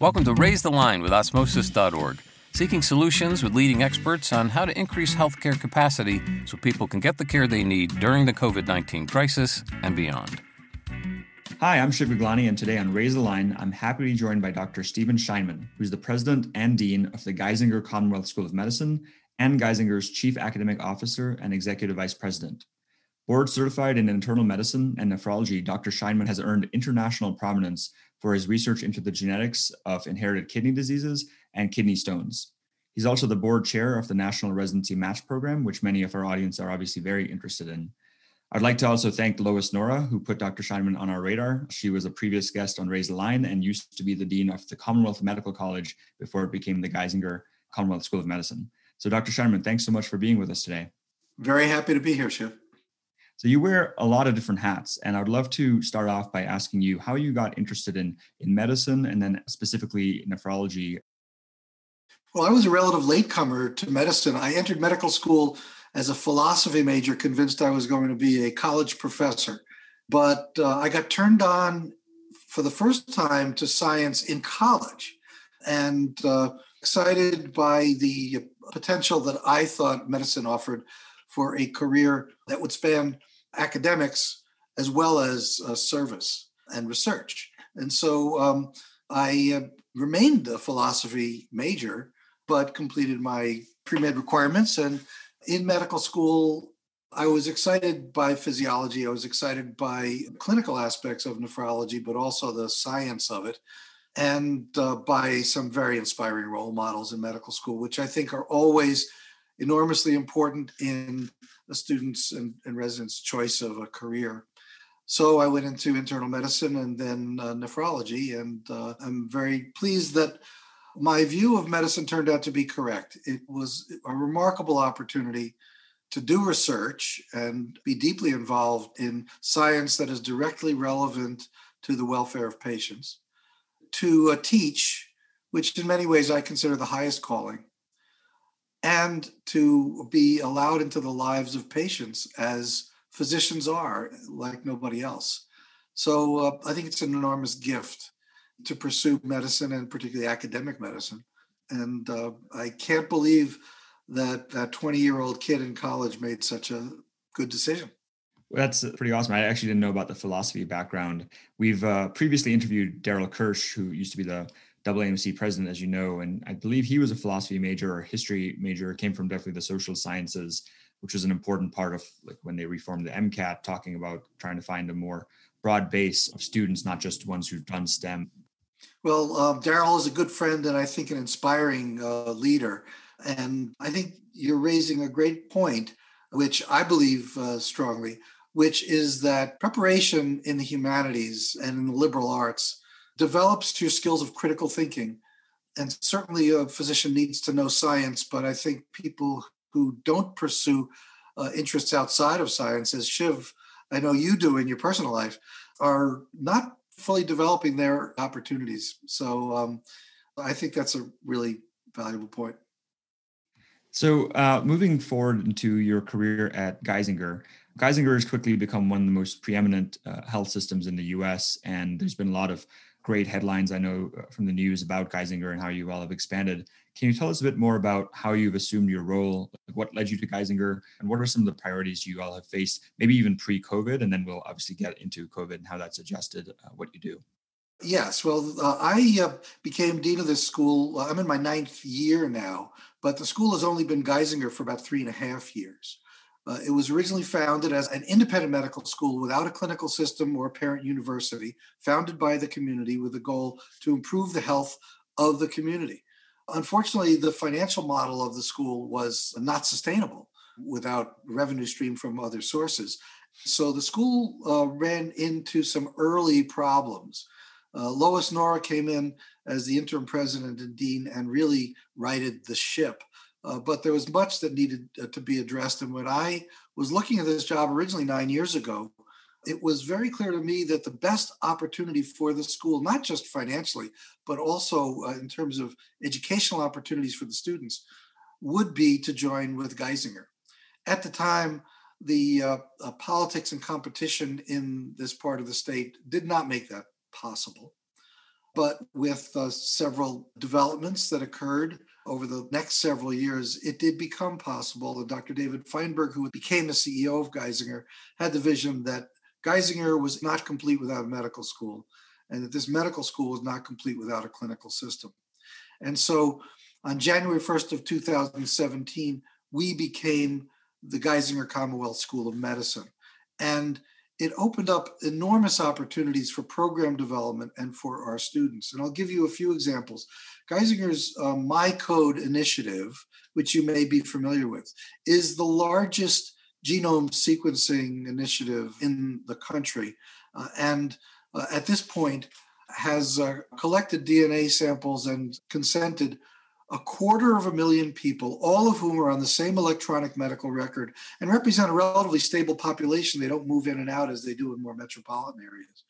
Welcome to Raise the Line with Osmosis.org, seeking solutions with leading experts on how to increase healthcare capacity so people can get the care they need during the COVID 19 crisis and beyond. Hi, I'm Shiv Gaglani, and today on Raise the Line, I'm happy to be joined by Dr. Stephen Scheinman, who's the president and dean of the Geisinger Commonwealth School of Medicine and Geisinger's chief academic officer and executive vice president. Board certified in internal medicine and nephrology, Dr. Scheinman has earned international prominence for his research into the genetics of inherited kidney diseases and kidney stones. He's also the board chair of the National Residency Match Program, which many of our audience are obviously very interested in. I'd like to also thank Lois Nora, who put Dr. Scheinman on our radar. She was a previous guest on Raise the Line and used to be the dean of the Commonwealth Medical College before it became the Geisinger Commonwealth School of Medicine. So, Dr. Scheinman, thanks so much for being with us today. Very happy to be here, Shiv. So you wear a lot of different hats, and I'd love to start off by asking you how you got interested in in medicine and then specifically nephrology. Well, I was a relative latecomer to medicine. I entered medical school as a philosophy major, convinced I was going to be a college professor. But uh, I got turned on for the first time to science in college, and uh, excited by the potential that I thought medicine offered for a career that would span academics as well as uh, service and research. And so um, I uh, remained a philosophy major, but completed my pre med requirements. And in medical school, I was excited by physiology. I was excited by clinical aspects of nephrology, but also the science of it, and uh, by some very inspiring role models in medical school, which I think are always enormously important in a student's and, and resident's choice of a career. So I went into internal medicine and then uh, nephrology, and uh, I'm very pleased that my view of medicine turned out to be correct. It was a remarkable opportunity to do research and be deeply involved in science that is directly relevant to the welfare of patients, to uh, teach, which in many ways I consider the highest calling, and to be allowed into the lives of patients as physicians are, like nobody else. So uh, I think it's an enormous gift to pursue medicine and particularly academic medicine. And uh, I can't believe that that 20 year old kid in college made such a good decision. That's pretty awesome. I actually didn't know about the philosophy background. We've uh, previously interviewed Darrell Kirch, who used to be the AAMC president, as you know, and I believe he was a philosophy major or history major, came from definitely the social sciences, which was an important part of like when they reformed the MCAT, talking about trying to find a more broad base of students, not just ones who've done STEM. Well, um, Darrell is a good friend and I think an inspiring uh, leader. And I think you're raising a great point, which I believe uh, strongly, which is that preparation in the humanities and in the liberal arts develops your skills of critical thinking. And certainly a physician needs to know science, but I think people who don't pursue uh, interests outside of science, as Shiv, I know you do in your personal life, are not fully developing their opportunities. So um, I think that's a really valuable point. So, uh, moving forward into your career at Geisinger, Geisinger has quickly become one of the most preeminent uh, health systems in the US, and there's been a lot of great headlines I know uh, from the news about Geisinger and how you all have expanded. Can you tell us a bit more about how you've assumed your role, what led you to Geisinger, and what are some of the priorities you all have faced, maybe even pre-COVID, and then we'll obviously get into COVID and how that's adjusted uh, what you do. Yes, well, uh, I uh, became dean of this school. I'm in my ninth year now, but the school has only been Geisinger for about three and a half years. Uh, it was originally founded as an independent medical school without a clinical system or a parent university, founded by the community with the goal to improve the health of the community. Unfortunately, the financial model of the school was not sustainable without revenue stream from other sources. So the school uh, ran into some early problems. Uh, Lois Nora came in as the interim president and dean and really righted the ship. Uh, but there was much that needed uh, to be addressed. And when I was looking at this job originally nine years ago, it was very clear to me that the best opportunity for the school, not just financially, but also uh, in terms of educational opportunities for the students, would be to join with Geisinger. At the time, the uh, uh, politics and competition in this part of the state did not make that possible. But with several developments that occurred over the next several years, it did become possible. that Dr. David Feinberg, who became the CEO of Geisinger, had the vision that Geisinger was not complete without a medical school, and that this medical school was not complete without a clinical system. And so on January 1st of 2017, we became the Geisinger Commonwealth School of Medicine. And it opened up enormous opportunities for program development and for our students. And I'll give you a few examples. Geisinger's uh, My Code initiative, which you may be familiar with, is the largest genome sequencing initiative in the country. Uh, and uh, at this point, has uh, collected DNA samples and consented a quarter of a million people, all of whom are on the same electronic medical record and represent a relatively stable population. They don't move in and out as they do in more metropolitan areas.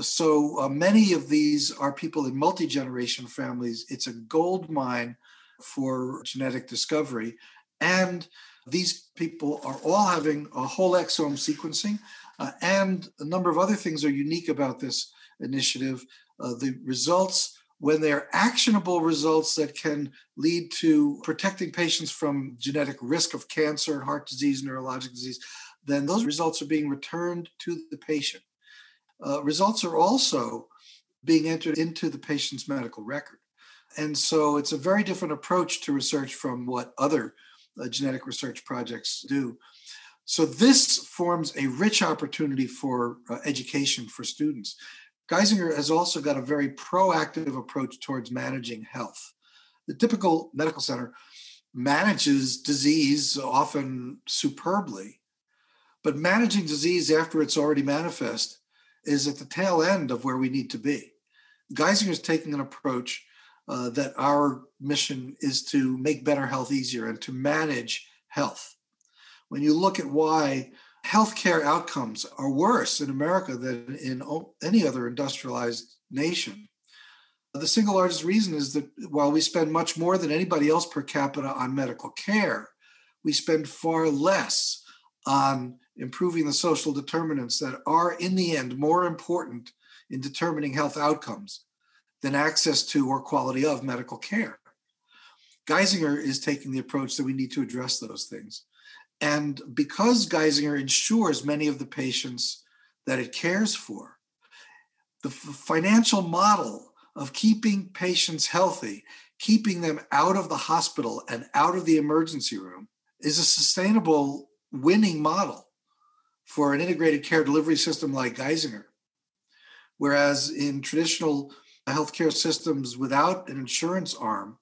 So uh, many of these are people in multi generation families. It's a gold mine for genetic discovery. And these people are all having a whole exome sequencing. Uh, and a number of other things are unique about this initiative. Uh, the results, when they're actionable results that can lead to protecting patients from genetic risk of cancer, heart disease, neurologic disease, then those results are being returned to the patient. Uh, results are also being entered into the patient's medical record. And so it's a very different approach to research from what other uh, genetic research projects do. So this forms a rich opportunity for uh, education for students. Geisinger has also got a very proactive approach towards managing health. The typical medical center manages disease often superbly, but managing disease after it's already manifest is at the tail end of where we need to be. Geisinger is taking an approach uh, that our mission is to make better health easier and to manage health. When you look at why healthcare outcomes are worse in America than in any other industrialized nation, the single largest reason is that while we spend much more than anybody else per capita on medical care, we spend far less on improving the social determinants that are, in the end, more important in determining health outcomes than access to or quality of medical care. Geisinger is taking the approach that we need to address those things. And because Geisinger insures many of the patients that it cares for, the financial model of keeping patients healthy, keeping them out of the hospital and out of the emergency room, is a sustainable winning model for an integrated care delivery system like Geisinger. Whereas in traditional healthcare systems without an insurance arm,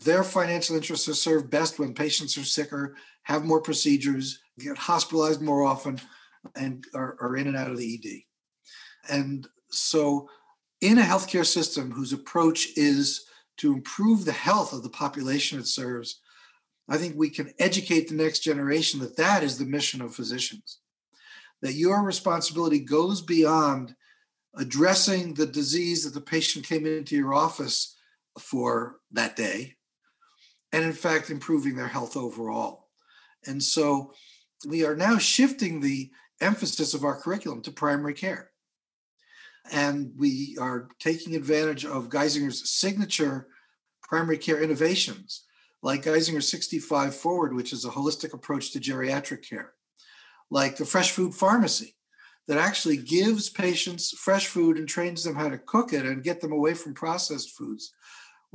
their financial interests are served best when patients are sicker, have more procedures, get hospitalized more often, and are, are in and out of the ED. And so, in a healthcare system whose approach is to improve the health of the population it serves, I think we can educate the next generation that that is the mission of physicians. That your responsibility goes beyond addressing the disease that the patient came into your office for that day, and in fact, improving their health overall. And so we are now shifting the emphasis of our curriculum to primary care. And we are taking advantage of Geisinger's signature primary care innovations, like Geisinger 65 Forward, which is a holistic approach to geriatric care, like the fresh food pharmacy, that actually gives patients fresh food and trains them how to cook it and get them away from processed foods,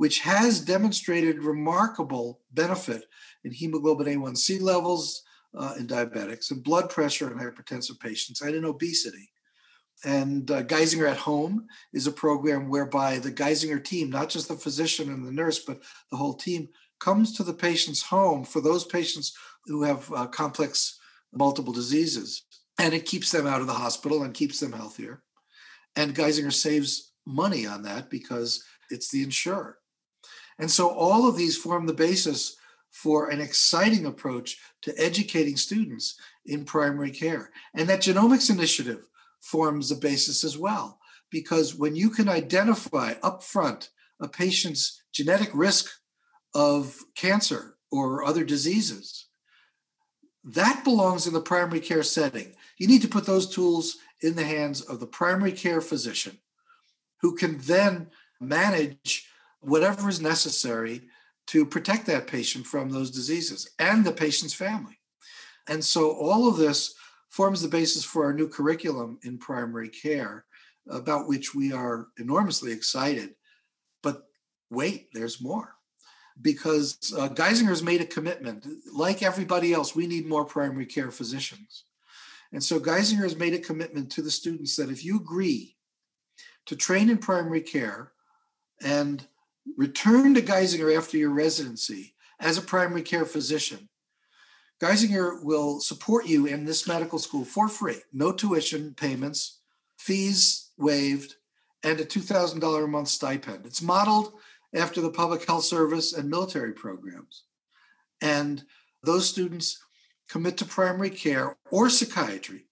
which has demonstrated remarkable benefit in hemoglobin A1C levels uh, in diabetics and blood pressure in hypertensive patients and in obesity. And uh, Geisinger at Home is a program whereby the Geisinger team, not just the physician and the nurse, but the whole team, comes to the patient's home for those patients who have uh, complex multiple diseases and it keeps them out of the hospital and keeps them healthier. And Geisinger saves money on that because it's the insurer. And so all of these form the basis for an exciting approach to educating students in primary care. And that genomics initiative forms the basis as well, because when you can identify upfront a patient's genetic risk of cancer or other diseases, that belongs in the primary care setting. You need to put those tools in the hands of the primary care physician who can then manage whatever is necessary to protect that patient from those diseases and the patient's family. And so all of this forms the basis for our new curriculum in primary care, about which we are enormously excited. But wait, there's more. Because uh, Geisinger's made a commitment. Like everybody else, we need more primary care physicians. And so Geisinger has made a commitment to the students that if you agree to train in primary care and return to Geisinger after your residency as a primary care physician, Geisinger will support you in this medical school for free, no tuition payments, fees waived, and a $2,000 a month stipend. It's modeled after the public health service and military programs. And those students commit to primary care or psychiatry.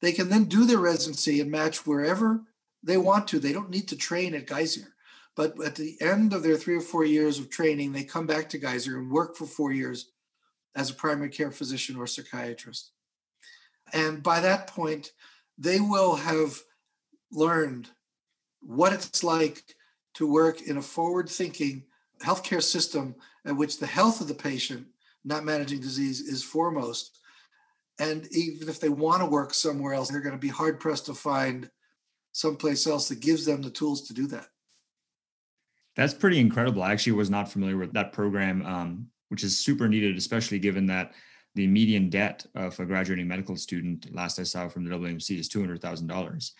They can then do their residency and match wherever they want to. They don't need to train at Geisinger. But at the end of their three or four years of training, they come back to Geisinger and work for four years as a primary care physician or psychiatrist. And by that point, they will have learned what it's like to work in a forward thinking healthcare system in which the health of the patient, not managing disease, is foremost. And even if they want to work somewhere else, they're going to be hard pressed to find someplace else that gives them the tools to do that. That's pretty incredible. I actually was not familiar with that program, um, which is super needed, especially given that the median debt of a graduating medical student, last I saw from the AAMC, is two hundred thousand dollars.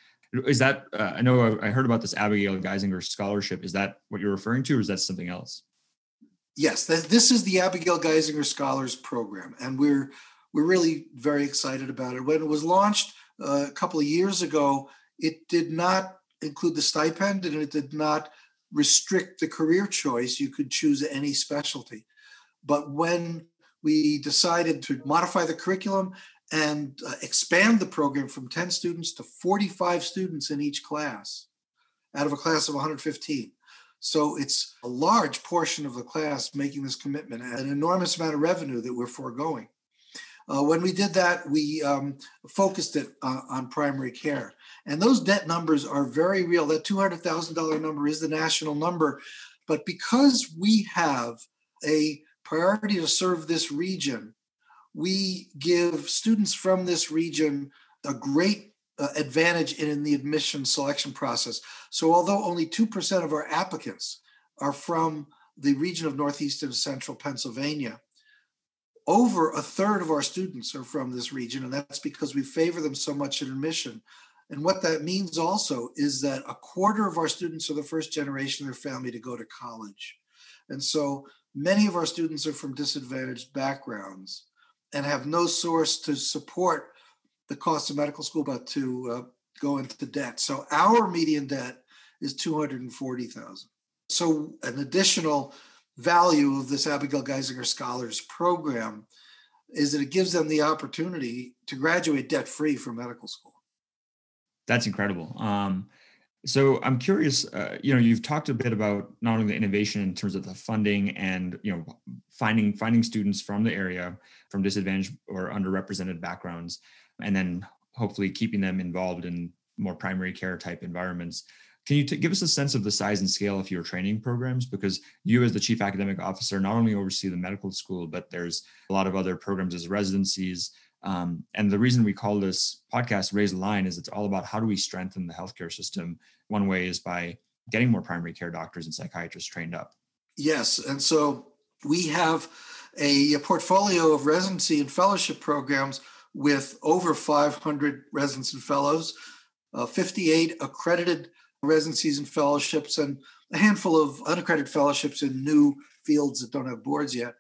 Is that uh, I know I heard about this Abigail Geisinger scholarship. Is that what you're referring to, or is that something else? Yes, this is the Abigail Geisinger Scholars Program, and we're we're really very excited about it. When it was launched uh, a couple of years ago, it did not include the stipend, and it did not restrict the career choice. You could choose any specialty. But when we decided to modify the curriculum and uh, expand the program from 10 students to 45 students in each class out of a class of 115. So it's a large portion of the class making this commitment, an enormous amount of revenue that we're foregoing. Uh, when we did that, we um, focused it uh, on primary care. And those debt numbers are very real. That $200,000 number is the national number. But because we have a priority to serve this region, we give students from this region a great uh, advantage in, in the admission selection process. So, although only 2% of our applicants are from the region of Northeast and Central Pennsylvania, over a third of our students are from this region, and that's because we favor them so much in admission. And what that means also is that a quarter of our students are the first generation of their family to go to college. And so many of our students are from disadvantaged backgrounds and have no source to support the cost of medical school but to uh, go into debt. So our median debt is 240,000. So an additional value of this Abigail Geisinger Scholars Program is that it gives them the opportunity to graduate debt free from medical school. That's incredible. Um, so I'm curious. Uh, you know, you've talked a bit about not only the innovation in terms of the funding and you know finding finding students from the area from disadvantaged or underrepresented backgrounds, and then hopefully keeping them involved in more primary care type environments. Can you t- give us a sense of the size and scale of your training programs? Because you, as the chief academic officer, not only oversee the medical school, but there's a lot of other programs as residencies. Um, and the reason we call this podcast Raise the Line is it's all about how do we strengthen the healthcare system. One way is by getting more primary care doctors and psychiatrists trained up. Yes. And so we have a, portfolio of residency and fellowship programs with over 500 residents and fellows, uh, 58 accredited residencies and fellowships and a handful of unaccredited fellowships in new fields that don't have boards yet.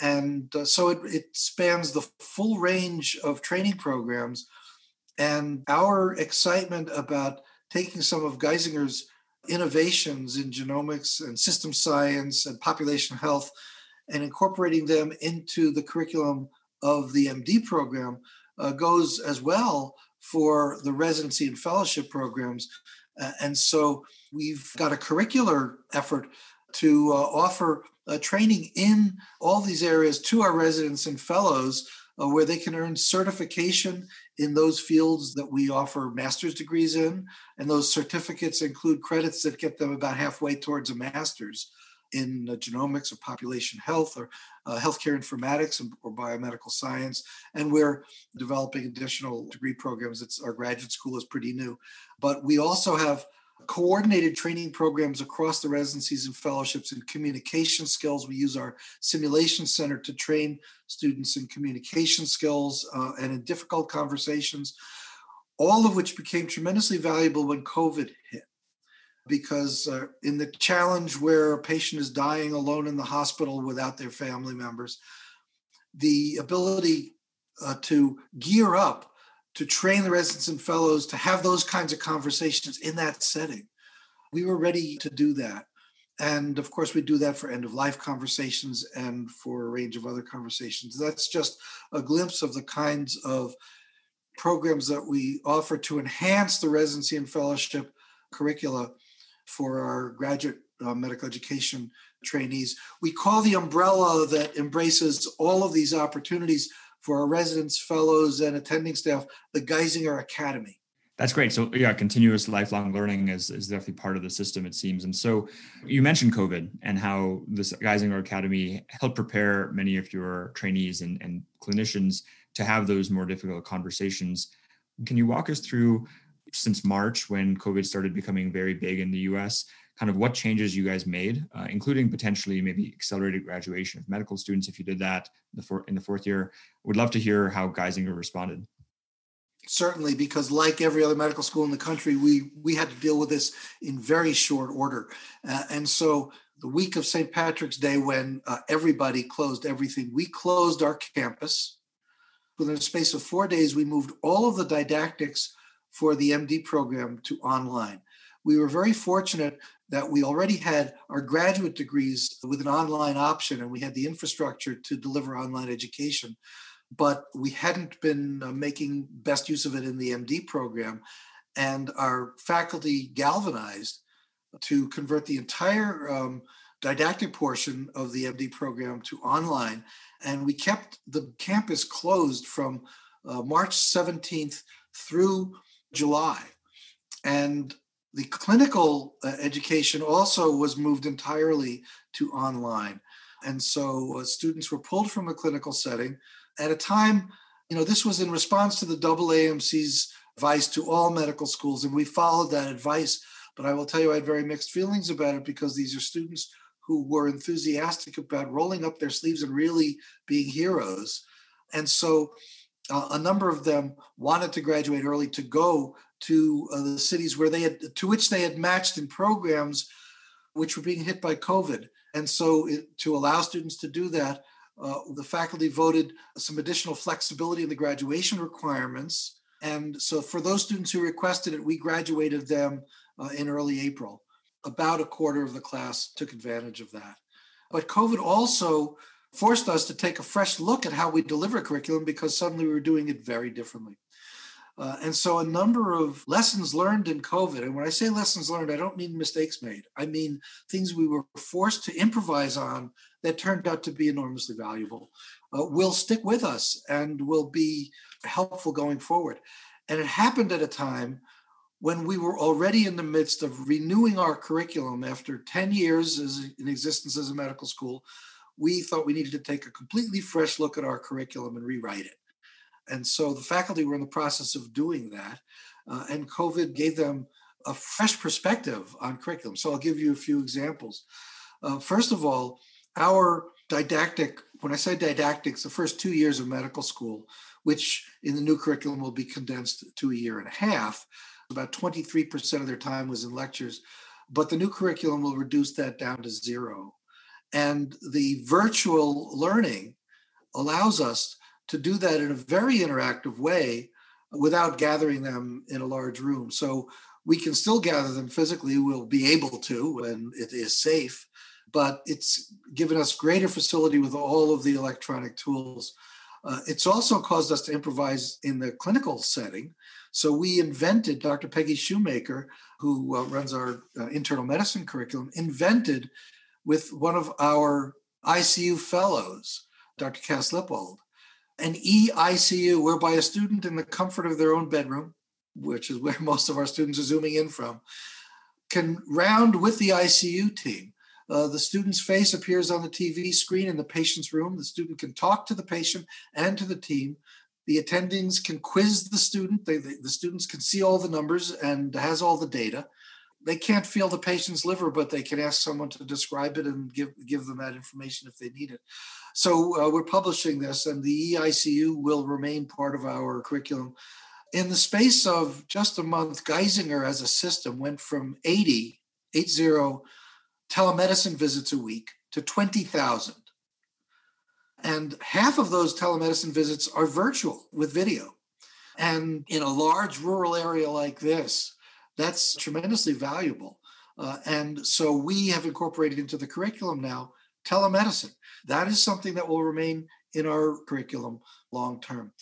And uh, so it, it spans the full range of training programs. And our excitement about taking some of Geisinger's innovations in genomics and system science and population health and incorporating them into the curriculum of the MD program uh, goes as well for the residency and fellowship programs and so we've got a curricular effort to uh, offer uh, training in all these areas to our residents and fellows uh, where they can earn certification in those fields that we offer master's degrees in. And those certificates include credits that get them about halfway towards a master's in genomics or population health or uh, healthcare informatics or biomedical science. And we're developing additional degree programs. It's our graduate school is pretty new, but we also have coordinated training programs across the residencies and fellowships in communication skills. We use our simulation center to train students in communication skills uh, and in difficult conversations, all of which became tremendously valuable when COVID hit. Because uh, in the challenge where a patient is dying alone in the hospital without their family members, the ability uh, to gear up to train the residents and fellows to have those kinds of conversations in that setting. We were ready to do that. And of course, we do that for end of life conversations and for a range of other conversations. That's just a glimpse of the kinds of programs that we offer to enhance the residency and fellowship curricula for our graduate uh, medical education trainees. We call the umbrella that embraces all of these opportunities for our residents, fellows, and attending staff, the Geisinger Academy. That's great. So yeah, continuous lifelong learning is, is definitely part of the system, it seems. And so you mentioned COVID and how this Geisinger Academy helped prepare many of your trainees and, and clinicians to have those more difficult conversations. Can you walk us through since March when COVID started becoming very big in the US, kind of what changes you guys made, uh, including potentially maybe accelerated graduation of medical students if you did that in the, in the fourth year. Would love to hear how Geisinger responded. Certainly, because like every other medical school in the country, we we had to deal with this in very short order, uh, and so the week of St. Patrick's Day, when uh, everybody closed everything, we closed our campus. Within a space of four days, we moved all of the didactics for the MD program to online. We were very fortunate that we already had our graduate degrees with an online option and we had the infrastructure to deliver online education but we hadn't been uh, making best use of it in the md program and our faculty galvanized to convert the entire um, didactic portion of the md program to online and we kept the campus closed from uh, march 17th through july and the clinical uh, education also was moved entirely to online. And so uh, students were pulled from a clinical setting at a time, you know, this was in response to the AAMC's advice to all medical schools, and we followed that advice. But I will tell you, I had very mixed feelings about it because these are students who were enthusiastic about rolling up their sleeves and really being heroes. And so a number of them wanted to graduate early to go to uh, the cities where they had to which they had matched in programs which were being hit by covid. And so it, to allow students to do that uh, the faculty voted some additional flexibility in the graduation requirements. And so for those students who requested it we graduated them uh, in early april. About a quarter of the class took advantage of that. But covid also forced us to take a fresh look at how we deliver curriculum because suddenly we were doing it very differently uh, and so a number of lessons learned in COVID, and when I say lessons learned, I don't mean mistakes made. I mean things we were forced to improvise on that turned out to be enormously valuable, uh, will stick with us and will be helpful going forward. And it happened at a time when we were already in the midst of renewing our curriculum after 10 years as in existence as a medical school. We thought we needed to take a completely fresh look at our curriculum and rewrite it. And so the faculty were in the process of doing that. Uh, and COVID gave them a fresh perspective on curriculum. So I'll give you a few examples. Uh, first of all, our didactic, when I say didactics, the first two years of medical school, which in the new curriculum will be condensed to a year and a half, about 23% of their time was in lectures, but the new curriculum will reduce that down to zero. And the virtual learning allows us to do that in a very interactive way without gathering them in a large room. So we can still gather them physically. We'll be able to when it is safe, but it's given us greater facility with all of the electronic tools. Uh, it's also caused us to improvise in the clinical setting. So we invented, Dr. Peggy Shoemaker, who uh, runs our uh, internal medicine curriculum, invented with one of our ICU fellows, Dr. Cass Lippold, an EICU, whereby a student in the comfort of their own bedroom, which is where most of our students are zooming in from, can round with the ICU team. Uh, the student's face appears on the TV screen in the patient's room. The student can talk to the patient and to the team. The attendings can quiz the student. They, they, the students can see all the numbers and has all the data. They can't feel the patient's liver, but they can ask someone to describe it and give, give them that information if they need it. So uh, we're publishing this, and the EICU will remain part of our curriculum. In the space of just a month, Geisinger as a system went from 80, 80 telemedicine visits a week to 20,000. And half of those telemedicine visits are virtual with video. And in a large rural area like this, that's tremendously valuable. Uh, and so we have incorporated into the curriculum now telemedicine. That is something that will remain in our curriculum long term.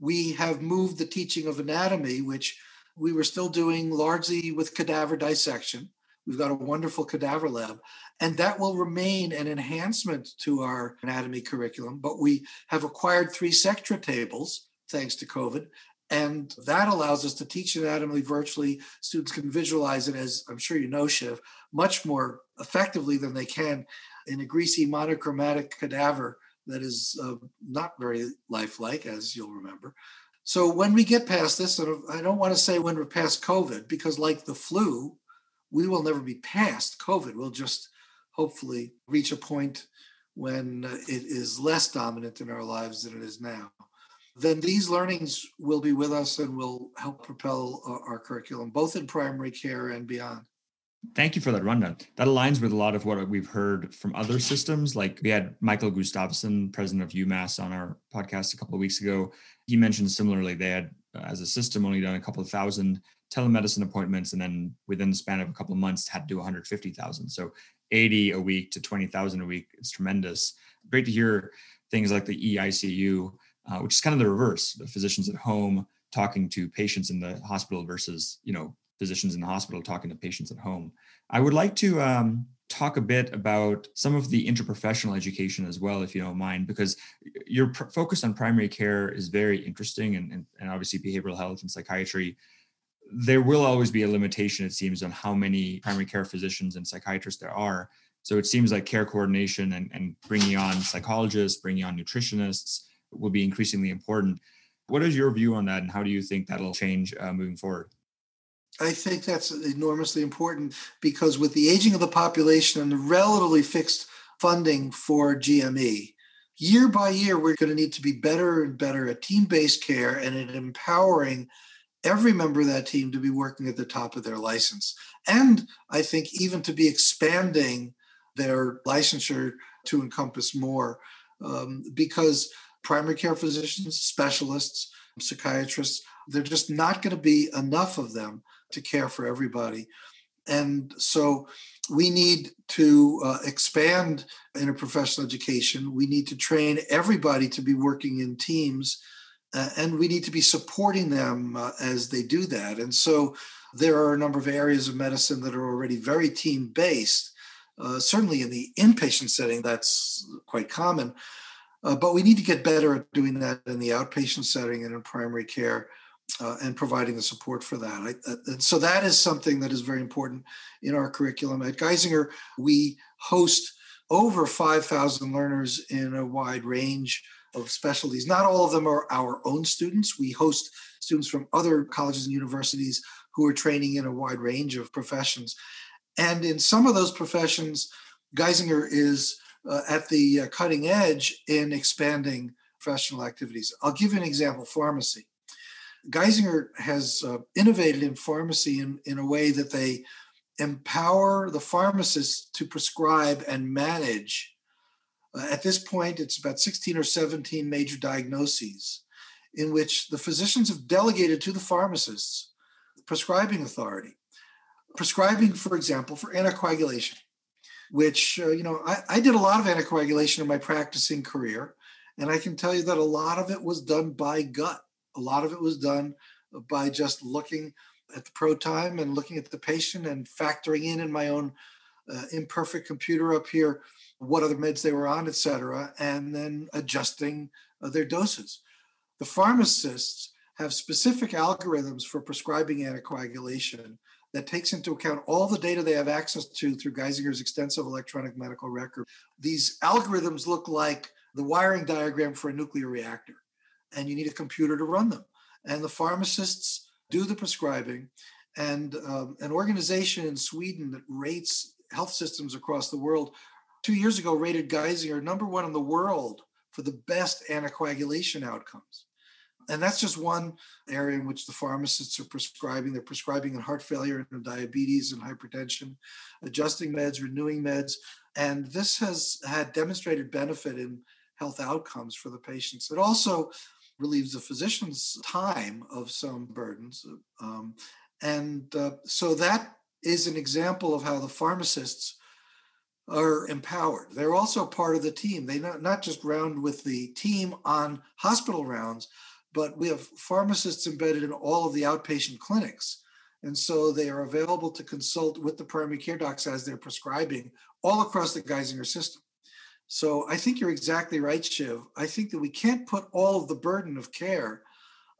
We have moved the teaching of anatomy, which we were still doing largely with cadaver dissection. We've got a wonderful cadaver lab, and that will remain an enhancement to our anatomy curriculum. But we have acquired three Sectra tables thanks to COVID, and that allows us to teach anatomy virtually. Students can visualize it, as I'm sure you know, Shiv, much more effectively than they can in a greasy monochromatic cadaver that is uh, not very lifelike, as you'll remember. So when we get past this, and I don't want to say when we're past COVID, because like the flu, we will never be past COVID. We'll just hopefully reach a point when it is less dominant in our lives than it is now. Then these learnings will be with us and will help propel uh, our curriculum, both in primary care and beyond. Thank you for that rundown. That aligns with a lot of what we've heard from other systems. Like we had Michael Gustafsson, president of UMass, on our podcast a couple of weeks ago. He mentioned similarly they had, uh, as a system, only done a couple of thousand telemedicine appointments, and then within the span of a couple of months, had to do 150,000. So 80 a week to 20,000 a week. It's tremendous. Great to hear things like the EICU, uh, which is kind of the reverse: the physicians at home talking to patients in the hospital versus you know physicians in the hospital talking to patients at home. I would like to um, talk a bit about some of the interprofessional education as well, if you don't mind, because your pr- focus on primary care is very interesting and, and, and obviously behavioral health and psychiatry. There will always be a limitation, it seems, on how many primary care physicians and psychiatrists there are. So it seems like care coordination and, and bringing on psychologists, bringing on nutritionists will be increasingly important. What is your view on that, and how do you think that'll change uh, moving forward? I think that's enormously important because with the aging of the population and the relatively fixed funding for GME, year by year, we're going to need to be better and better at team based care and at empowering every member of that team to be working at the top of their license. And I think even to be expanding their licensure to encompass more um, because primary care physicians, specialists, psychiatrists, they're just not going to be enough of them to care for everybody. And so we need to uh, expand interprofessional education. We need to train everybody to be working in teams, uh, and we need to be supporting them uh, as they do that. And so there are a number of areas of medicine that are already very team based. Uh, certainly in the inpatient setting, that's quite common. Uh, but we need to get better at doing that in the outpatient setting and in primary care uh, and providing the support for that. I, uh, and so that is something that is very important in our curriculum. At Geisinger, we host over 5,000 learners in a wide range of specialties. Not all of them are our own students. We host students from other colleges and universities who are training in a wide range of professions. And in some of those professions, Geisinger is uh, at the uh, cutting edge in expanding professional activities. I'll give you an example pharmacy. Geisinger has uh, innovated in pharmacy in, in a way that they empower the pharmacists to prescribe and manage. Uh, at this point, it's about 16 or 17 major diagnoses in which the physicians have delegated to the pharmacists prescribing authority. Prescribing, for example, for anticoagulation, which, uh, you know, I, I did a lot of anticoagulation in my practicing career. And I can tell you that a lot of it was done by gut a lot of it was done by just looking at the pro time and looking at the patient and factoring in in my own uh, imperfect computer up here, what other meds they were on, et cetera, and then adjusting uh, their doses. The pharmacists have specific algorithms for prescribing anticoagulation that takes into account all the data they have access to through Geisinger's extensive electronic medical record. These algorithms look like the wiring diagram for a nuclear reactor, and you need a computer to run them. And the pharmacists do the prescribing. And um, an organization in Sweden that rates health systems across the world two years ago rated Geisinger number one in the world for the best anticoagulation outcomes. And that's just one area in which the pharmacists are prescribing. They're prescribing in heart failure and diabetes and hypertension, adjusting meds, renewing meds. And this has had demonstrated benefit in health outcomes for the patients. It also relieves the physician's time of some burdens. Um, and uh, so that is an example of how the pharmacists are empowered. They're also part of the team. They not, not just round with the team on hospital rounds, but we have pharmacists embedded in all of the outpatient clinics. And so they are available to consult with the primary care docs as they're prescribing all across the Geisinger system. So I think you're exactly right, Shiv. I think that we can't put all of the burden of care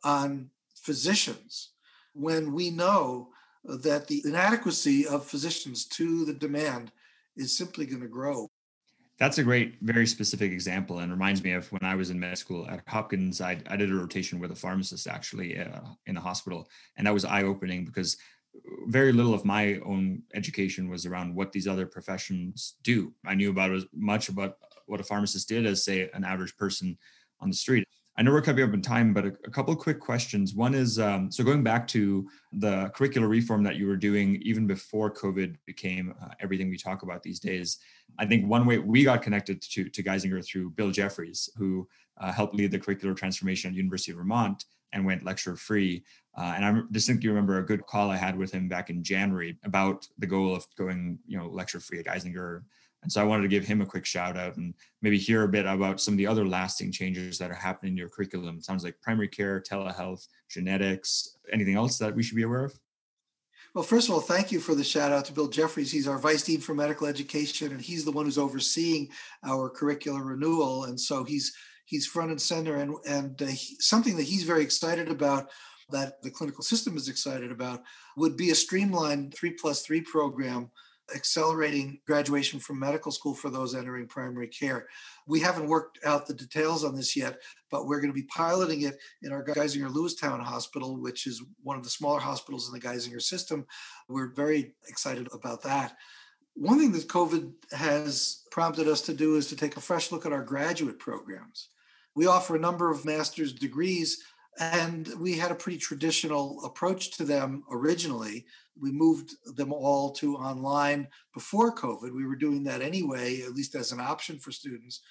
on physicians when we know that the inadequacy of physicians to the demand is simply going to grow. That's a great, very specific example, and reminds me of when I was in med school at Hopkins. I, I did a rotation with a pharmacist actually uh, in the hospital, and that was eye opening because very little of my own education was around what these other professions do. I knew about as much about what a pharmacist did as, say, an average person on the street. I know we're coming up in time, but a, a couple quick questions. One is um, so going back to the curricular reform that you were doing even before COVID became uh, everything we talk about these days. I think one way we got connected to, to Geisinger through Bill Jeffries, who uh, helped lead the curricular transformation at University of Vermont and went lecture free. Uh, and I distinctly remember a good call I had with him back in January about the goal of going, you know, lecture free at Geisinger and so I wanted to give him a quick shout out and maybe hear a bit about some of the other lasting changes that are happening in your curriculum. It sounds like primary care, telehealth, genetics, anything else that we should be aware of? Well, first of all, thank you for the shout out to Bill Jeffries. He's our Vice Dean for Medical Education, and he's the one who's overseeing our curricular renewal. And so he's he's front and center, and and uh, he, something that he's very excited about, that the clinical system is excited about, would be a streamlined three plus three program accelerating graduation from medical school for those entering primary care. We haven't worked out the details on this yet, but we're going to be piloting it in our Geisinger Lewistown Hospital, which is one of the smaller hospitals in the Geisinger system. We're very excited about that. One thing that COVID has prompted us to do is to take a fresh look at our graduate programs. We offer a number of master's degrees and we had a pretty traditional approach to them originally. We moved them all to online before COVID. We were doing that anyway, at least as an option for students.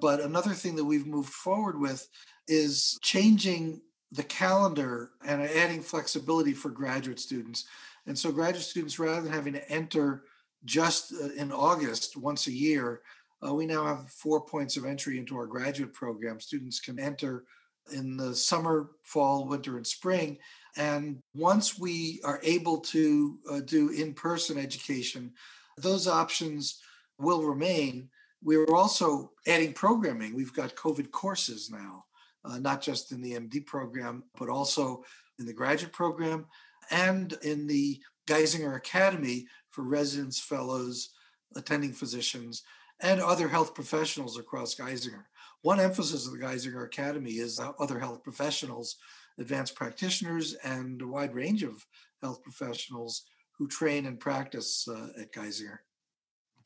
But another thing that we've moved forward with is changing the calendar and adding flexibility for graduate students. And so, graduate students, rather than having to enter just uh, in August once a year, uh, we now have four points of entry into our graduate program. Students can enter in the summer, fall, winter, and spring. And once we are able to uh, do in person education, those options will remain. We're also adding programming. We've got COVID courses now, uh, not just in the MD program, but also in the graduate program and in the Geisinger Academy for residents, fellows, attending physicians, and other health professionals across Geisinger. One emphasis of the Geisinger Academy is other health professionals, advanced practitioners, and a wide range of health professionals who train and practice uh, at Geisinger.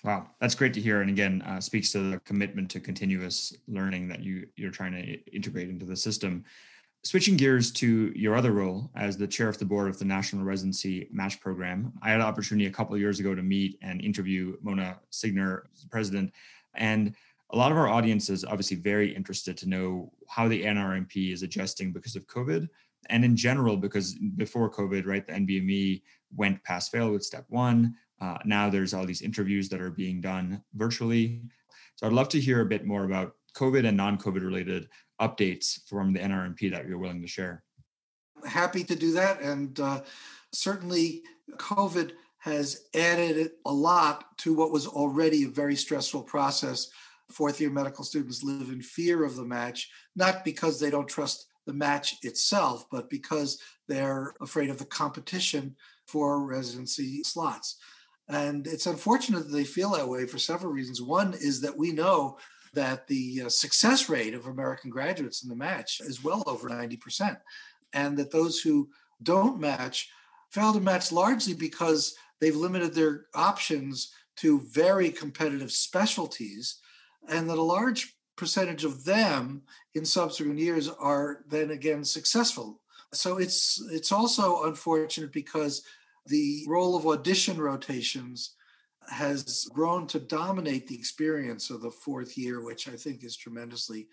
Wow, that's great to hear, and again, uh, speaks to the commitment to continuous learning that you you're trying to integrate into the system. Switching gears to your other role as the chair of the board of the National Residency Match Program, I had an opportunity a couple years ago to meet and interview Mona Signer, president, and a lot of our audience is obviously very interested to know how the NRMP is adjusting because of COVID. And in general, because before COVID, right, the NBME went pass fail with step one. Uh, now there's all these interviews that are being done virtually. So I'd love to hear a bit more about COVID and non COVID related updates from the NRMP that you're willing to share. Happy to do that. And uh, certainly, COVID has added a lot to what was already a very stressful process. Fourth year medical students live in fear of the match, not because they don't trust the match itself, but because they're afraid of the competition for residency slots. And it's unfortunate that they feel that way for several reasons. One is that we know that the uh, success rate of American graduates in the match is well over 90%, and that those who don't match fail to match largely because they've limited their options to very competitive specialties, and that a large percentage of them in subsequent years are then again successful. So it's it's also unfortunate because the role of audition rotations has grown to dominate the experience of the fourth year, which I think is tremendously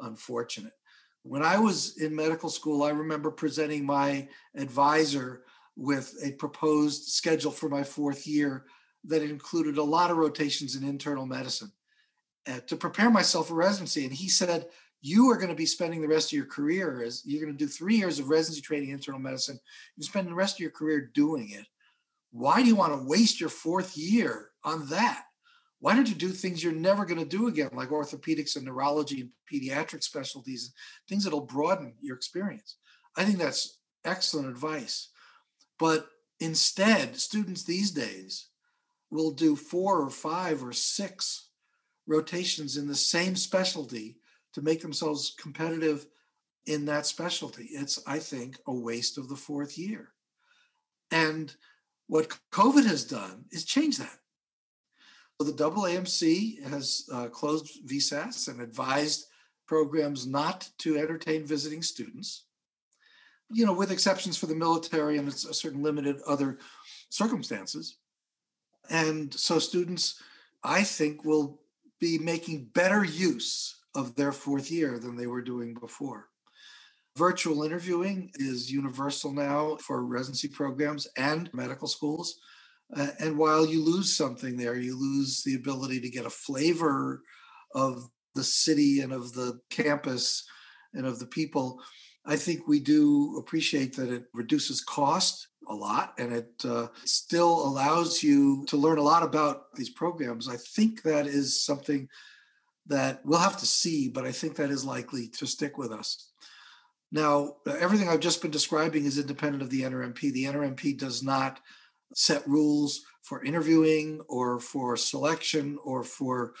unfortunate. When I was in medical school, I remember presenting my advisor with a proposed schedule for my fourth year that included a lot of rotations in internal medicine Uh, to prepare myself for residency. And he said, You are going to be spending the rest of your career as you're going to do three years of residency training in internal medicine. You spend the rest of your career doing it. Why do you want to waste your fourth year on that? Why don't you do things you're never going to do again, like orthopedics and neurology and pediatric specialties, things that'll broaden your experience? I think that's excellent advice. But instead, students these days will do four or five or six rotations in the same specialty to make themselves competitive in that specialty. It's, I think, a waste of the fourth year. And what COVID has done is change that. So the AAMC has uh, closed VSAS and advised programs not to entertain visiting students, you know, with exceptions for the military and a certain limited other circumstances. And so students, I think, will be making better use of their fourth year than they were doing before. Virtual interviewing is universal now for residency programs and medical schools. Uh, and while you lose something there, you lose the ability to get a flavor of the city and of the campus and of the people. I think we do appreciate that it reduces cost a lot and it uh, still allows you to learn a lot about these programs. I think that is something that we'll have to see, but I think that is likely to stick with us. Now, everything I've just been describing is independent of the NRMP. The NRMP does not set rules for interviewing or for selection or for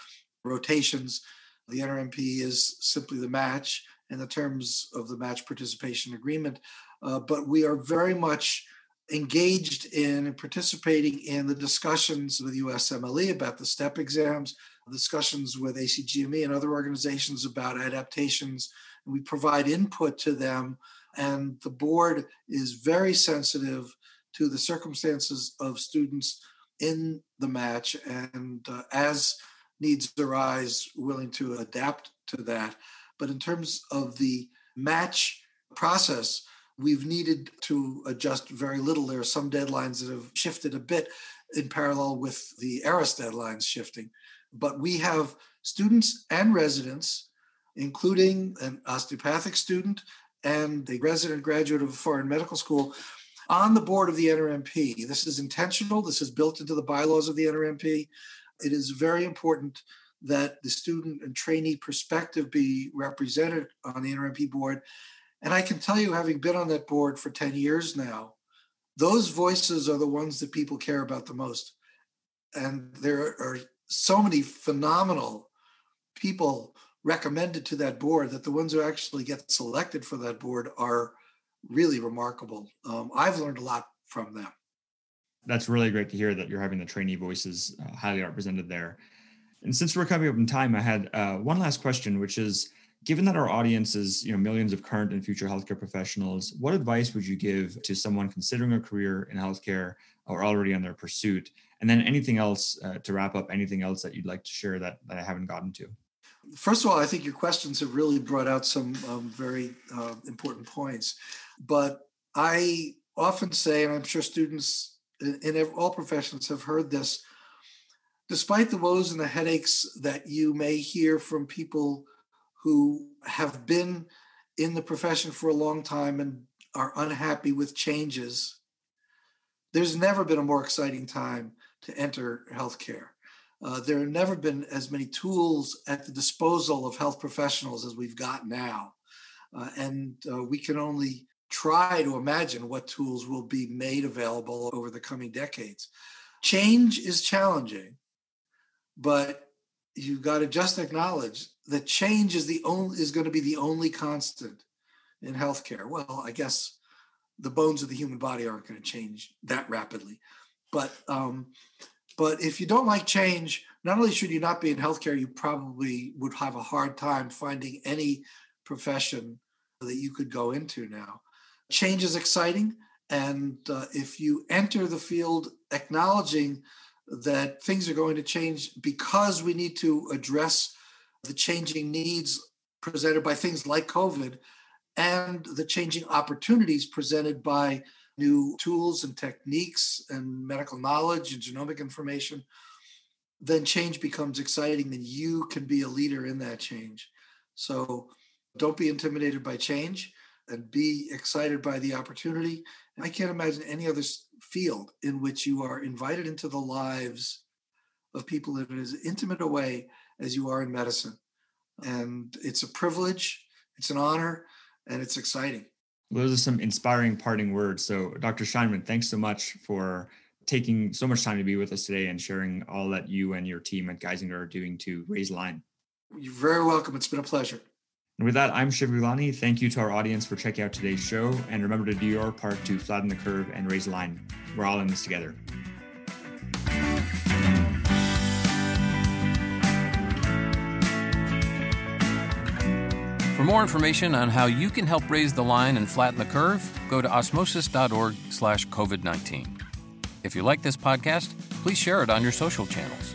rotations. The NRMP is simply the match and the terms of the match participation agreement. Uh, but we are very much engaged in participating in the discussions with USMLE about the STEP exams, discussions with ACGME and other organizations about adaptations And we provide input to them, and the board is very sensitive to the circumstances of students in the match, and uh, as needs arise, willing to adapt to that. But in terms of the match process, we've needed to adjust very little. There are some deadlines that have shifted a bit in parallel with the ERAS deadlines shifting. But we have students and residents including an osteopathic student and a resident graduate of a foreign medical school, on the board of the NRMP. This is intentional. This is built into the bylaws of the NRMP. It is very important that the student and trainee perspective be represented on the NRMP board. And I can tell you, having been on that board for 10 years now, those voices are the ones that people care about the most. And there are so many phenomenal people recommended to that board that the ones who actually get selected for that board are really remarkable. Um, I've learned a lot from them. That's really great to hear that you're having the trainee voices uh, highly represented there. And since we're coming up in time, I had uh, one last question, which is given that our audience is you know millions of current and future healthcare professionals what advice would you give to someone considering a career in healthcare or already on their pursuit and then anything else uh, to wrap up anything else that you'd like to share that, that i haven't gotten to First of all, I think your questions have really brought out some um, very uh, important points. But I often say, and I'm sure students in, in all professions have heard this, despite the woes and the headaches that you may hear from people who have been in the profession for a long time and are unhappy with changes, there's never been a more exciting time to enter healthcare. Uh, there have never been as many tools at the disposal of health professionals as we've got now. Uh, and uh, we can only try to imagine what tools will be made available over the coming decades. Change is challenging, but you've got to just acknowledge that change is the only is going to be the only constant in healthcare. Well, I guess the bones of the human body aren't going to change that rapidly, but um, but if you don't like change, not only should you not be in healthcare, you probably would have a hard time finding any profession that you could go into now. Change is exciting. And uh, if you enter the field acknowledging that things are going to change because we need to address the changing needs presented by things like COVID and the changing opportunities presented by new tools and techniques and medical knowledge and genomic information, then change becomes exciting and you can be a leader in that change. So don't be intimidated by change and be excited by the opportunity. I can't imagine any other field in which you are invited into the lives of people in as intimate a way as you are in medicine. And it's a privilege, it's an honor, and it's exciting. Those are some inspiring parting words. So, Dr. Scheinman, thanks so much for taking so much time to be with us today and sharing all that you and your team at Geisinger are doing to raise line. You're very welcome. It's been a pleasure. And with that, I'm Shiv Gaglani. Thank you to our audience for checking out today's show. And remember to do your part to flatten the curve and raise the line. We're all in this together. For more information on how you can help raise the line and flatten the curve, go to osmosis.org slash COVID-19. If you like this podcast, please share it on your social channels.